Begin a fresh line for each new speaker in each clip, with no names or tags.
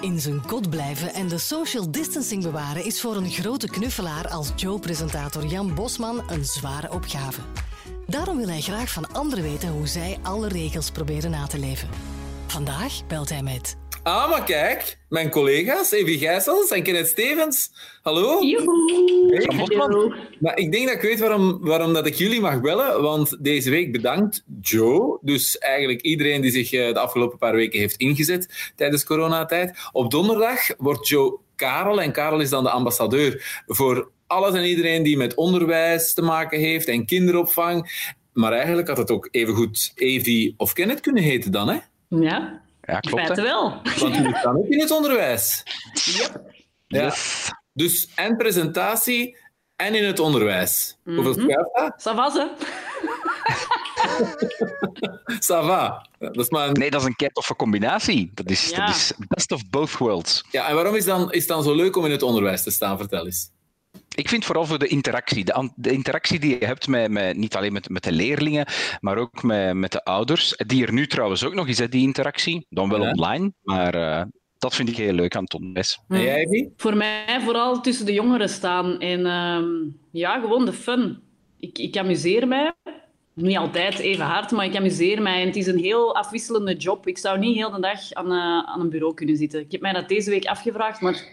In zijn kot blijven en de social distancing bewaren is voor een grote knuffelaar als Joe-presentator Jan Bosman een zware opgave. Daarom wil hij graag van anderen weten hoe zij alle regels proberen na te leven. Vandaag belt hij met
Ah, maar kijk, mijn collega's, Evie Gijsels en Kenneth Stevens. Hallo.
Joehoe. Hallo.
Maar ik denk dat ik weet waarom, waarom dat ik jullie mag bellen, want deze week bedankt Joe, dus eigenlijk iedereen die zich eh, de afgelopen paar weken heeft ingezet tijdens coronatijd. Op donderdag wordt Joe Karel, en Karel is dan de ambassadeur voor alles en iedereen die met onderwijs te maken heeft en kinderopvang. Maar eigenlijk had het ook evengoed Evie of Kenneth kunnen heten dan, hè?
Ja,
Ja, klopt. hè?
wel.
Want jullie staan ook in het onderwijs. Ja.
Yes.
Dus en presentatie en in het onderwijs. Hoeveel schuift dat?
Ça va, ze?
Ça va. Dat is maar een-
Nee, dat is een keitoffe combinatie. Dat is,
Ja.
dat is best of both worlds.
ja, en waarom is, dan, is het dan zo leuk om in het onderwijs te staan? Vertel eens.
Ik vind vooral voor de interactie. De, interactie die je hebt met, met, niet alleen met, met de leerlingen, maar ook met, met de ouders. Die er nu trouwens ook nog is, hè, die interactie. Dan wel
Ja.
online, maar eh, dat vind ik heel leuk aan het onderwijs.
En jij, Evie?
Voor mij vooral tussen de jongeren staan. En ehm, ja, gewoon de fun. Ik, ik amuseer mij. Niet altijd even hard, maar ik amuseer mij. En het is een heel afwisselende job. Ik zou niet heel de dag aan, eh, aan een bureau kunnen zitten. Ik heb mij dat deze week afgevraagd, maar...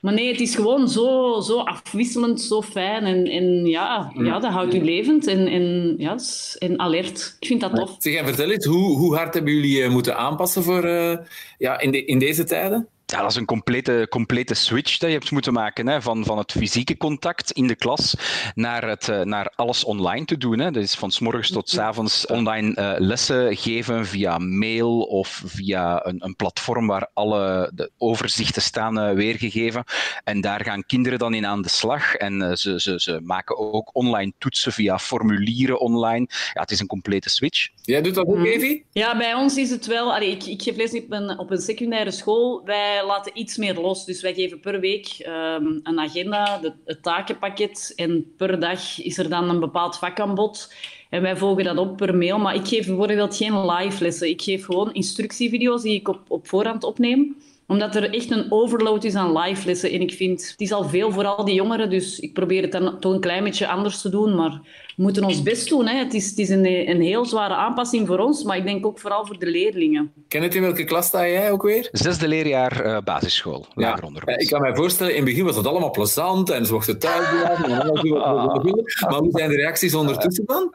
Maar nee, het is gewoon zo, zo afwisselend, zo fijn. En, en ja, ja, dat houdt u levend en, en, ja, en alert. Ik vind dat tof.
Zeg, en vertel eens, hoe, hoe hard hebben jullie eh, moeten aanpassen voor, eh, ja, in, de, in deze tijden?
Ja, dat is een complete, complete switch dat je hebt moeten maken. Hè, van, van het fysieke contact in de klas naar, het, eh, naar alles online te doen. Hè. Dat is van s morgens tot s avonds online eh, lessen geven via mail of via een, een platform waar alle de overzichten staan eh, weergegeven. En daar gaan kinderen dan in aan de slag. En ze, ze, ze maken ook online toetsen via formulieren online. Ja, het is een complete switch.
Jij doet dat ook, Evie?
Ja, bij ons is het wel... Allee, ik, ik geef les op een, op een secundaire school. Wij laten iets meer los. Dus wij geven per week ehm, een agenda, de, het takenpakket. En per dag is er dan een bepaald vakaanbod. En wij volgen dat op per mail. Maar ik geef bijvoorbeeld geen live lessen. Ik geef gewoon instructievideo's die ik op, op voorhand opneem omdat er echt een overload is aan live lessen. En ik vind, het is al veel voor al die jongeren, dus ik probeer het dan toch een klein beetje anders te doen. Maar moeten ons best doen. Hè. Het is, het is een, een heel zware aanpassing voor ons, maar ik denk ook vooral voor de leerlingen.
Kenneth, in welke klas sta jij ook weer?
Zesde leerjaar eh, basisschool, lager onderwijs.
ik kan mij voorstellen, in het begin was het allemaal plezant en ze mochten thuis blijven. en alles. Maar hoe zijn de reacties ondertussen dan?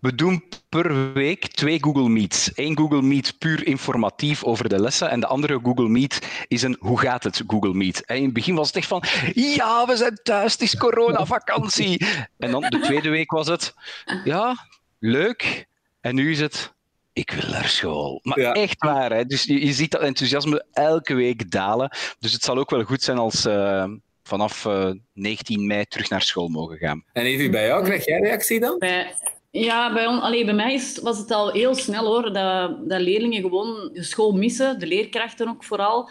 We doen per week twee Google Meets. Eén Google Meet puur informatief over de lessen en de andere Google Meet is een hoe gaat het Google Meet. En in het begin was het echt van ja, we zijn thuis, het is coronavakantie. En dan de tweede week was het ja, leuk. En nu is het ik wil naar school. Maar
Ja.
echt waar, hè? Dus je, je ziet dat enthousiasme elke week dalen. Dus het zal ook wel goed zijn als uh, vanaf uh, 19 mei terug naar school mogen gaan.
En Evie, bij jou, krijg jij reactie dan?
Bij, ja, bij, on, allee, bij mij is, was het al heel snel hoor, dat, dat leerlingen gewoon de school missen, de leerkrachten ook vooral.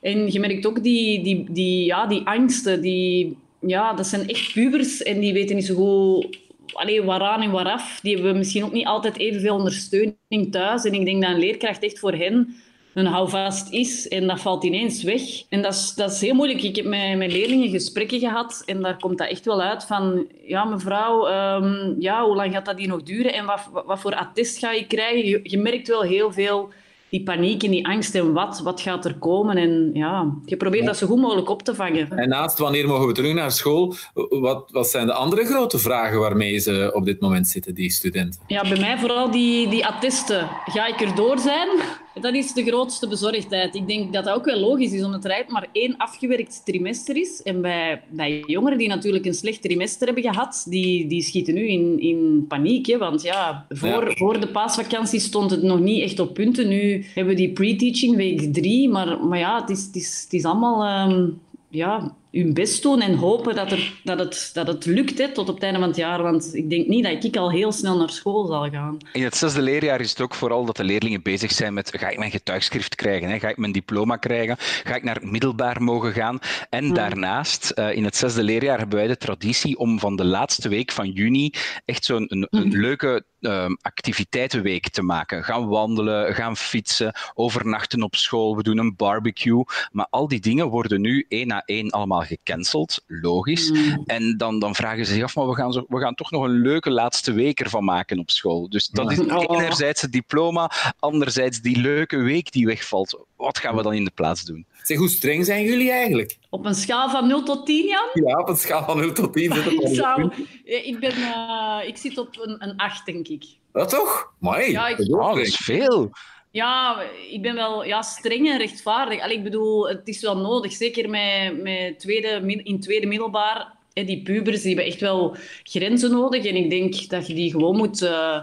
En je merkt ook die, die, die, ja, die angsten, die, ja, dat zijn echt pubers en die weten niet zo goed allee, waaraan en waaraf. Die hebben misschien ook niet altijd evenveel ondersteuning thuis. En ik denk dat een leerkracht echt voor hen een houvast is en dat valt ineens weg. En dat is, dat is heel moeilijk. Ik heb met mijn leerlingen gesprekken gehad en daar komt dat echt wel uit van ja mevrouw, um, ja, hoe lang gaat dat hier nog duren en wat, wat, voor attest ga je krijgen? Je merkt wel heel veel die paniek en die angst en wat, wat gaat er komen. En ja, je probeert dat zo goed mogelijk op te vangen.
En naast wanneer mogen we terug naar school, wat, wat zijn de andere grote vragen waarmee ze op dit moment zitten, die studenten?
Ja, bij mij vooral die, die attesten. Ga ik erdoor zijn? Dat is de grootste bezorgdheid. Ik denk dat dat ook wel logisch is, omdat er eigenlijk maar één afgewerkt trimester is. En bij, bij jongeren die natuurlijk een slecht trimester hebben gehad, die, die schieten nu in, in paniek. Hè? Want ja voor, ja. voor de paasvakantie stond het nog niet echt op punten. Nu hebben we die pre-teaching week drie, maar, maar ja, het is, het is, het is allemaal... Um, ja, hun best doen en hopen dat, er, dat, het, dat het lukt hè, tot op het einde van het jaar. Want ik denk niet dat ik al heel snel naar school zal gaan.
In het zesde leerjaar is het ook vooral dat de leerlingen bezig zijn met ga ik mijn getuigschrift krijgen, hè? ga ik mijn diploma krijgen, ga ik naar middelbaar mogen gaan. En daarnaast, uh, in het zesde leerjaar hebben wij de traditie om van de laatste week van juni echt zo'n een, een, een leuke um, activiteitenweek te maken. Gaan wandelen, gaan fietsen, overnachten op school, we doen een barbecue. Maar al die dingen worden nu één na één allemaal gecanceld, logisch. Mm. En dan, dan vragen ze zich af, maar we gaan, zo, we gaan toch nog een leuke laatste week ervan maken op school. Dus dat is oh. enerzijds het diploma, anderzijds die leuke week die wegvalt. Wat gaan we dan in de plaats doen?
Zeg, hoe streng zijn jullie eigenlijk?
Op een schaal van 0 tot 10, Jan?
Ja, op een schaal van 0 tot 10.
ik, zou, ik, ben, uh, ik zit op een, een 8, denk ik.
Dat toch? Maar
ja, ik... oh, dat is veel.
Ja, ik ben wel ja, streng en rechtvaardig. Allee, ik bedoel, het is wel nodig. Zeker met, met tweede, in tweede middelbaar. Hè, die pubers die hebben echt wel grenzen nodig. En ik denk dat je die gewoon moet... Uh,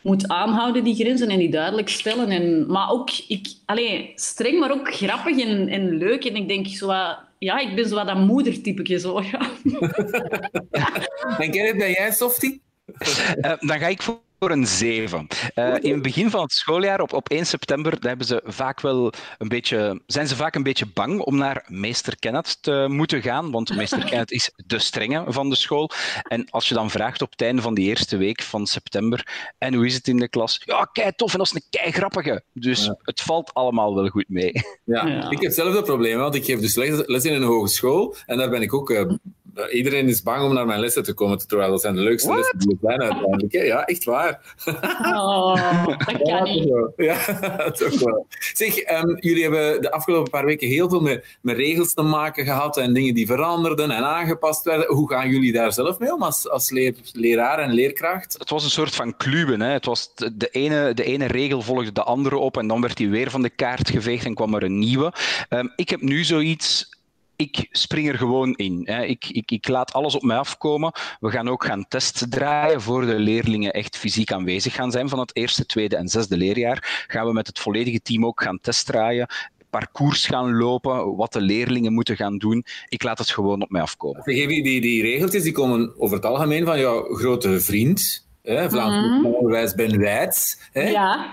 moet aanhouden, die grenzen, en die duidelijk stellen. En, maar ook ik, allee, streng, maar ook grappig en, en leuk. En ik denk zo wat, ja, ik ben zo wat dat moedertypetje. Zo, ja.
en ben jij, Softie?
Uh, dan ga ik voor voor een 7. Uh, in het begin van het schooljaar, op, op 1 september, hebben ze vaak wel een beetje, zijn ze vaak een beetje bang om naar meester Kenneth te moeten gaan, want meester Kenneth is de strenge van de school. En als je dan vraagt op het einde van die eerste week van september, en hoe is het in de klas? Ja, kei tof en dat is een kei grappige. Dus het valt allemaal wel goed mee.
Ja, ik heb zelf dat probleem, want ik geef dus les in een hogeschool en daar ben ik ook uh, iedereen is bang om naar mijn lessen te komen, terwijl dat zijn de leukste lessen die er zijn uiteindelijk. Ja, echt waar.
Oh, dat kan niet.
Ja, toch wel. Zeg, um, jullie hebben de afgelopen paar weken heel veel met, met regels te maken gehad en dingen die veranderden en aangepast werden. Hoe gaan jullie daar zelf mee om als, als leer, leraar en leerkracht?
Het was een soort van kluwen. Hè. Het was de, ene, de ene regel volgde de andere op en dan werd die weer van de kaart geveegd en kwam er een nieuwe. Um, ik heb nu zoiets ik spring er gewoon in. Hè. Ik, ik, ik laat alles op mij afkomen. We gaan ook gaan testen draaien voor de leerlingen echt fysiek aanwezig gaan zijn van het eerste, tweede en zesde leerjaar. Gaan we met het volledige team ook gaan testdraaien parcours gaan lopen, wat de leerlingen moeten gaan doen. Ik laat het gewoon op mij afkomen.
Die, die, die regeltjes die komen over het algemeen van jouw grote vriend, Hè, Vlaams mm. onderwijs ben wijd. Hè?
Ja.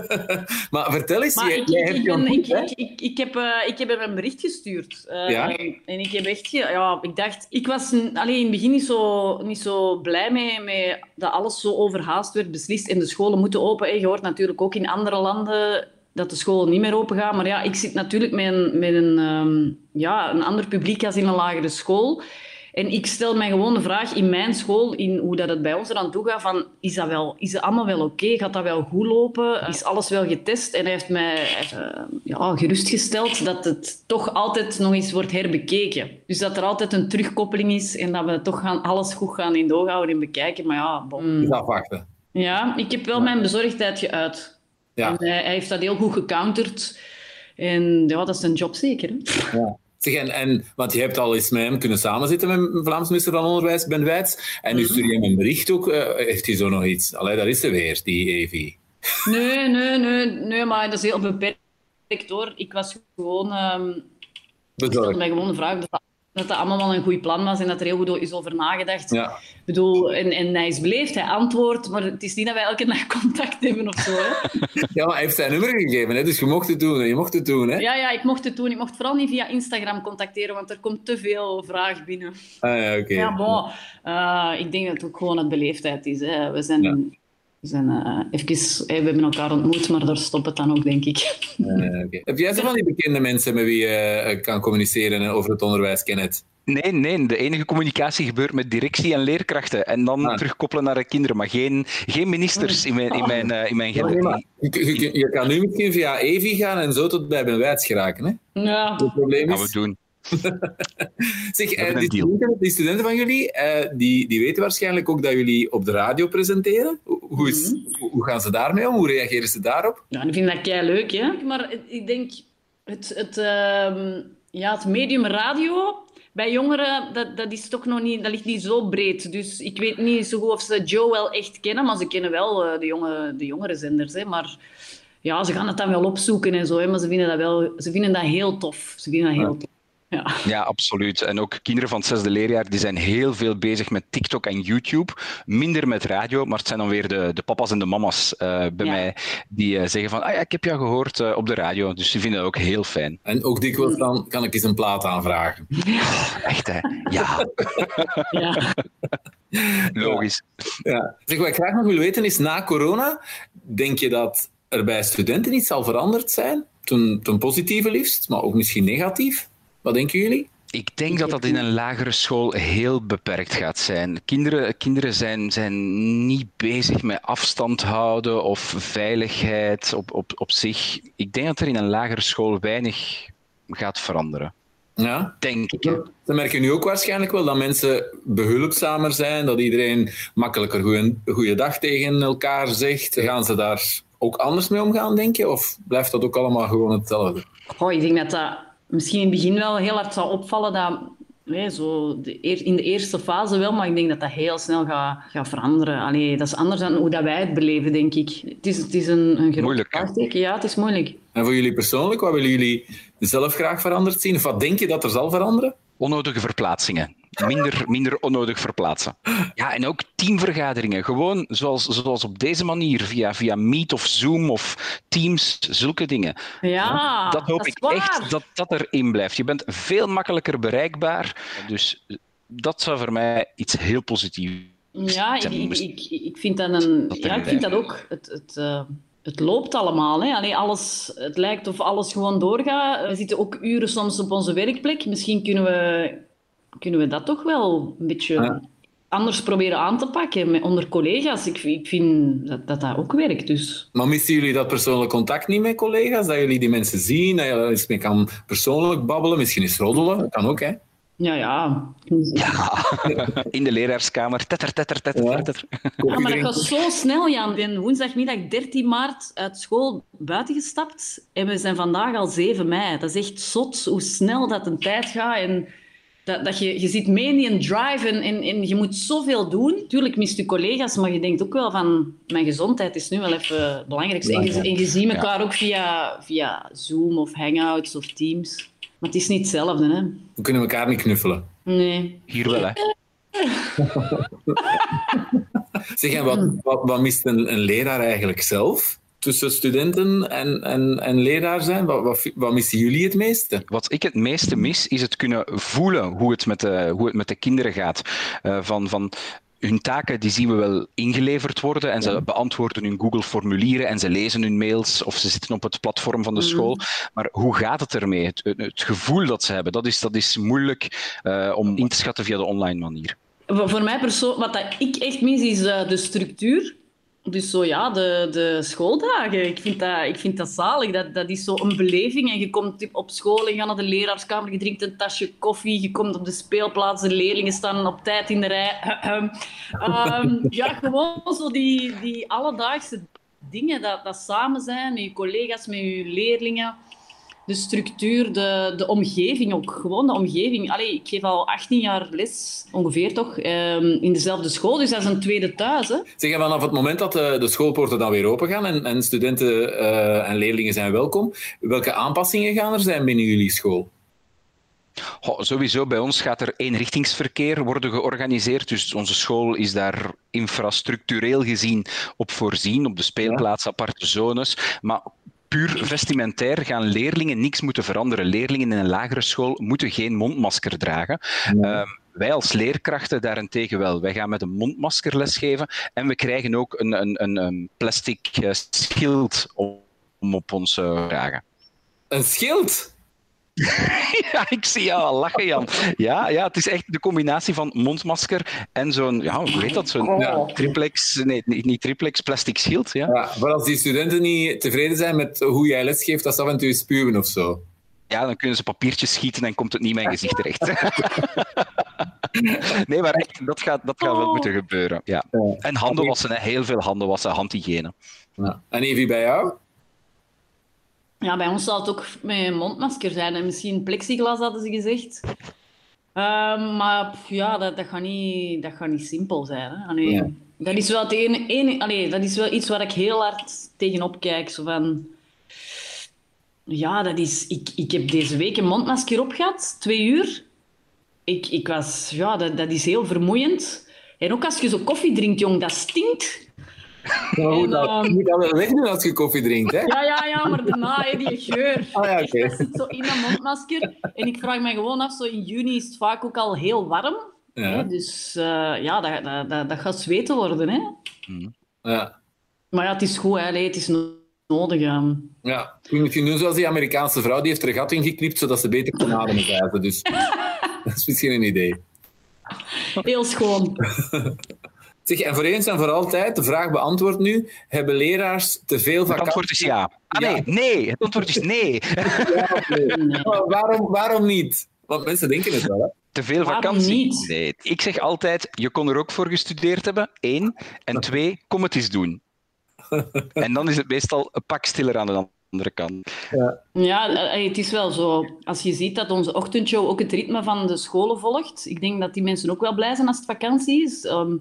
maar vertel eens,
maar jij, ik, jij ik, ben, ik, ik, ik, ik, heb, uh, ik heb hem een bericht gestuurd. Uh, ja? En ik heb echt... Ja, ik dacht... Ik was alleen in het begin niet zo, niet zo blij mee, mee dat alles zo overhaast werd beslist en de scholen moeten open. Je hoort natuurlijk ook in andere landen dat de scholen niet meer open gaan. Maar ja, ik zit natuurlijk met een, met een, um, ja, een ander publiek als in een lagere school. En ik stel mij gewoon de vraag in mijn school, in hoe dat het bij ons eraan toe gaat, van is, dat wel, is het allemaal wel oké? Gaat dat wel goed lopen? Is alles wel getest? En hij heeft mij uh, ja, gerustgesteld dat het toch altijd nog eens wordt herbekeken. Dus dat er altijd een terugkoppeling is en dat we toch gaan, alles goed gaan in de oog houden en bekijken. Maar ja, bon.
Is afwachten.
Ja, ik heb wel mijn bezorgdheid geuit. Ja. En hij, hij, heeft dat heel goed gecounterd. En ja, dat is een job zeker. Hè?
Ja. Zeg, en, en, want je hebt al eens met hem kunnen samenzitten met Vlaams minister van Onderwijs, Ben Wijts. En nu mhm. stuur je hem een bericht ook. Uh, heeft hij zo nog iets? Allee, daar is ze weer, die Evi.
Nee, nee, nee, nee, maar dat is heel beperkt hoor. Ik was gewoon... Um, ik stelde mij gewoon de vraag dat dat allemaal wel een goed plan was en dat er heel goed is over nagedacht. Ja. Ik bedoel, en, en hij is beleefd, hij antwoordt, maar het is niet dat wij elke dag contact hebben of zo. Hè?
Ja, maar hij heeft zijn nummer gegeven, hè? dus je mocht het doen. Je mocht het doen hè?
Ja, ja, ik mocht het doen. Ik mocht vooral niet via Instagram contacteren, want er komt te veel vraag binnen.
Ah, ja, oké.
Ja, bon. Uh, ik denk dat het ook gewoon het beleefdheid is. Hè. We zijn... Ja. We, zijn, uh, even, we hebben elkaar ontmoet, maar daar stopt het dan ook, denk ik.
Uh, okay. Heb jij zo van die bekende mensen met wie je uh, kan communiceren over het onderwijs, Kenneth?
Nee, nee, de enige communicatie gebeurt met directie en leerkrachten. En dan ah. terugkoppelen naar de kinderen, maar geen, geen ministers in mijn, in mijn, uh, in mijn je,
je, je, kan nu misschien via Evi gaan en zo tot bij Ben Wijts geraken. Hè?
Ja.
Het probleem
is... Gaan we doen.
zeg, uh, die, studenten, die, studenten, van jullie, uh, die, die weten waarschijnlijk ook dat jullie op de radio presenteren. Hoe, is, mm -hmm. hoe gaan ze daarmee om? Hoe reageren ze daarop?
Ja, ik vind dat kei leuk, hè? Maar ik denk, het, het, uh, ja, het medium radio bij jongeren, dat, dat, is toch nog niet, dat ligt niet zo breed. Dus ik weet niet zo goed of ze Joe wel echt kennen, maar ze kennen wel uh, de, jonge, de jongere zenders. Hè. Maar ja, ze gaan het dan wel opzoeken en zo, hè, maar ze vinden dat, wel, ze vinden dat heel tof. Ze vinden dat heel tof. Ja.
ja, absoluut. En ook kinderen van het zesde leerjaar die zijn heel veel bezig met TikTok en YouTube. Minder met radio, maar het zijn dan weer de, de papa's en de mama's uh, bij
Ja.
mij die uh, zeggen van ah ja, ik heb jou gehoord uh, op de radio. Dus die vinden dat ook heel fijn.
En ook dikwijls dan kan ik eens een plaat aanvragen.
Echt hè? Ja,
Ja.
logisch.
Ja. Zeg, wat ik graag nog wil weten is, na corona, denk je dat er bij studenten iets zal veranderd zijn? Ten, ten positieve liefst, maar ook misschien negatief? Wat denken jullie?
Ik denk dat dat in een lagere school heel beperkt gaat zijn. Kinderen, kinderen zijn, zijn niet bezig met afstand houden of veiligheid op, op, op zich. Ik denk dat er in een lagere school weinig gaat veranderen.
Ja.
Denk ik. Hè?
Dan merk je nu ook waarschijnlijk wel dat mensen behulpzamer zijn, dat iedereen makkelijker goeie dag tegen elkaar zegt. Gaan ze daar ook anders mee omgaan, denk je? Of blijft dat ook allemaal gewoon hetzelfde?
Goh, ik denk dat dat misschien in het begin wel heel hard zal opvallen dat nee, zo de eer, in de eerste fase wel, maar ik denk dat dat heel snel gaat, gaat veranderen. Allee, dat is anders dan hoe dat wij het beleven, denk ik. Het is, het is een, een groot vraagteken. Ja, het is moeilijk.
En voor jullie persoonlijk, wat willen jullie zelf graag veranderd zien? Of wat denk je dat er zal veranderen?
Onnodige verplaatsingen. Minder, minder onnodig verplaatsen. Ja, en ook teamvergaderingen. Gewoon zoals, zoals op deze manier, via, via Meet of Zoom of Teams, zulke dingen.
Ja,
dat hoop ik echt dat dat erin blijft. Je bent veel makkelijker bereikbaar. Dus dat zou voor mij iets heel positiefs
Ja, ik,
zijn.
ik, ik, vind dat een... Ja, ik vind dat ook... Het, het, eh, het loopt allemaal. Hè? Allee, alles, het lijkt of alles gewoon doorgaat. We zitten ook uren soms op onze werkplek. Misschien kunnen we, kunnen we dat toch wel een beetje
Ja.
anders proberen aan te pakken met, onder collega's. Ik, ik vind dat, dat dat ook werkt. Dus.
Maar missen jullie dat persoonlijk contact niet met collega's? Dat jullie die mensen zien, dat je er eens mee kan persoonlijk babbelen, misschien eens roddelen? Dat kan ook, hè?
Ja, ja.
in de leraarskamer. Tetter, tetter, tetter,
Ja.
tetter.
Ja, maar dat gaat zo snel, Jan. Ik ben woensdagmiddag 13 maart uit school buiten gestapt en we zijn vandaag al 7 mei. Dat is echt zot hoe snel dat een tijd gaat. En dat, dat je, je zit mee in die drive en, en, en je moet zoveel doen. Tuurlijk mist je collega's, maar je denkt ook wel van... Mijn gezondheid is nu wel even het belangrijkste. En je, en je ziet elkaar ook via, via Zoom of Hangouts of Teams. Maar het is niet hetzelfde, hè.
We kunnen elkaar niet knuffelen.
Nee.
Hier wel, hè.
Zeg, en wat, wat, wat mist een, een leraar eigenlijk zelf? Tussen studenten en, en, en leraar zijn? Wat, wat, wat missen jullie het meeste?
Wat ik het meeste mis, is het kunnen voelen hoe het met de, hoe het met de kinderen gaat. Eh, van, van hun taken die zien we wel ingeleverd worden en ze beantwoorden hun Google-formulieren en ze lezen hun mails of ze zitten op het platform van de school. Maar hoe gaat het ermee? Het, gevoel dat ze hebben, dat is, dat is moeilijk eh, om in te schatten via de online manier.
Voor voor mij persoonlijk, wat dat ik echt mis, is eh, de structuur. Dus zo ja, de, de schooldagen. Ik vind dat, ik vind dat zalig. Dat, dat is zo een beleving. En je komt op school en je gaat naar de leraarskamer, je drinkt een tasje koffie, je komt op de speelplaats, de leerlingen staan op tijd in de rij. Ehm, ja, gewoon zo die, die alledaagse dingen, dat, dat samen zijn met je collega's, met je leerlingen. De structuur, de, de omgeving ook. Gewoon de omgeving. Allee, ik geef al 18 jaar les, ongeveer toch, ehm, in dezelfde school. Dus dat is een tweede thuis. Hè.
Zeg, en vanaf het moment dat de, de schoolpoorten dan weer open gaan en, en studenten eh, en leerlingen zijn welkom, welke aanpassingen gaan er zijn binnen jullie school?
Goh, sowieso, bij ons gaat er eenrichtingsverkeer worden georganiseerd. Dus onze school is daar infrastructureel gezien op voorzien, op de speelplaats, aparte zones. Maar puur vestimentair gaan leerlingen niks moeten veranderen. Leerlingen in een lagere school moeten geen mondmasker dragen. Ehm, wij als leerkrachten daarentegen wel. Wij gaan met een mondmasker lesgeven en we krijgen ook een, een, een, een plastic eh, schild om om op ons eh, te dragen.
Een schild?
Ja, ik zie jou al lachen, Jan. Ja, ja, het is echt de combinatie van mondmasker en zo'n, ja, hoe heet dat? Zo'n
Ja.
triplex, nee, niet niet triplex, plastic schild. Ja.
Ja, voor als die studenten niet tevreden zijn met hoe jij lesgeeft, dat ze af en toe spuwen of zo.
ja, dan kunnen ze papiertjes schieten en komt het niet in mijn gezicht terecht. nee, maar echt, dat gaat, dat gaat wel moeten gebeuren. Ja. En handen wassen, hè. heel veel handen wassen, handhygiëne.
Ja. En Evie, bij jou?
Ja, bij ons zal het ook met een mondmasker zijn. En misschien plexiglas, hadden ze gezegd. Ehm, maar ja, dat, dat, gaat niet, dat gaat niet simpel zijn. Hè? Allee,
Ja.
dat, is wel het ene, ene, allee, dat is wel iets waar ik heel hard tegenop kijk. Zo van... Ja, dat is... Ik, ik heb deze week een mondmasker opgehad, twee uur. Ik, ik was... Ja, dat, dat is heel vermoeiend. En ook als je zo koffie drinkt, jong, dat stinkt.
Nou,
En,
dat
ehm,
je moet dat wegdoen als je koffie drinkt, hè?
Ja, ja, ja, maar daarna, hè, die geur.
Ah, ja,
Echt,
oké.
Dat zit zo in dat mondmasker. En ik vraag me gewoon af, zo in juni is het vaak ook al heel warm.
Ja.
Hè? Dus eh, ja, dat, dat, dat, dat gaat zweten worden. Hè?
Ja.
Maar ja, het is goed, hè. Allee, het is no- nodig. ehm.
Ja, je moet je doen zoals die Amerikaanse vrouw, die heeft er een gat in geknipt, zodat ze beter kon ademen. Dus dat is misschien een idee.
Heel schoon.
Zeg, en voor eens en voor altijd, de vraag beantwoord nu, hebben leraars te veel
Het
vakantie?
antwoord is ja. Ah
Ja.
nee, nee. Het antwoord is nee.
Ja. Maar waarom, waarom niet? Want mensen denken het wel, hè?
Te veel
Waarom
vakantie.
niet?
Nee. Ik zeg altijd, je kon er ook voor gestudeerd hebben. Eén. En twee, kom het eens doen. En dan is het meestal een pak stiller aan de andere kant.
Ja, eh, het is wel zo. Als je ziet dat onze ochtendshow ook het ritme van de scholen volgt, ik denk dat die mensen ook wel blij zijn als het vakantie is. Ehm,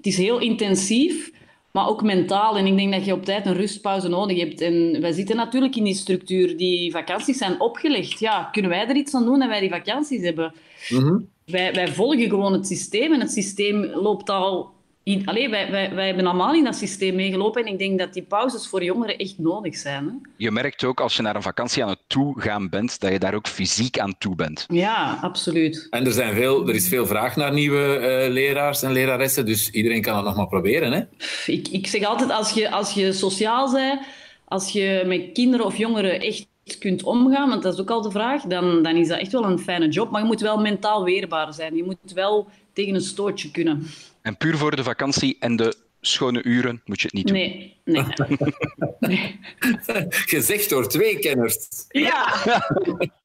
het is heel intensief, maar ook mentaal. En ik denk dat je op tijd een rustpauze nodig hebt. En wij zitten natuurlijk in die structuur. Die vakanties zijn opgelegd. Ja, kunnen wij er iets aan doen dat wij die vakanties hebben?
Mhm.
Wij, wij volgen gewoon het systeem en het systeem loopt al... In, allee, wij, wij, wij hebben allemaal in dat systeem meegelopen en ik denk dat die pauzes voor jongeren echt nodig zijn. Hè?
Je merkt ook als je naar een vakantie aan het toe gaan bent, dat je daar ook fysiek aan toe bent.
Ja, absoluut.
En er, zijn veel, er is veel vraag naar nieuwe eh, leraars en leraressen, dus iedereen kan het nog maar proberen, hè?
Ik, ik zeg altijd, als je, als je sociaal bent, als je met kinderen of jongeren echt kunt omgaan, want dat is ook al de vraag, dan, dan is dat echt wel een fijne job. Maar je moet wel mentaal weerbaar zijn. Je moet wel tegen een stootje kunnen.
En puur voor de vakantie en de schone uren moet je het niet doen.
Nee, nee. nee.
Gezegd door twee kenners.
Ja,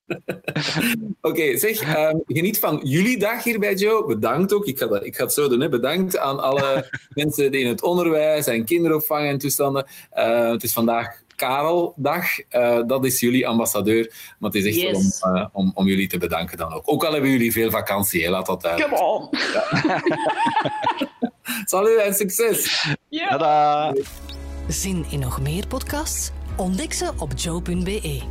Oké, zeg, ehm, geniet van jullie dag hier bij Joe. Bedankt ook. Ik ga, dat, ik ga het zo doen. Hè. Bedankt aan alle mensen die in het onderwijs en kinderopvang en toestanden. Eh, het is vandaag Kareldag. Eh, dat is jullie ambassadeur. Maar het is echt
Yes.
om, eh, om, om jullie te bedanken dan ook. Ook al hebben jullie veel vakantie, hè. laat dat duidelijk.
come on.
Salut en succes!
Ja.
Tada!
Zin in nog meer podcasts? Ontdek ze op joe.be.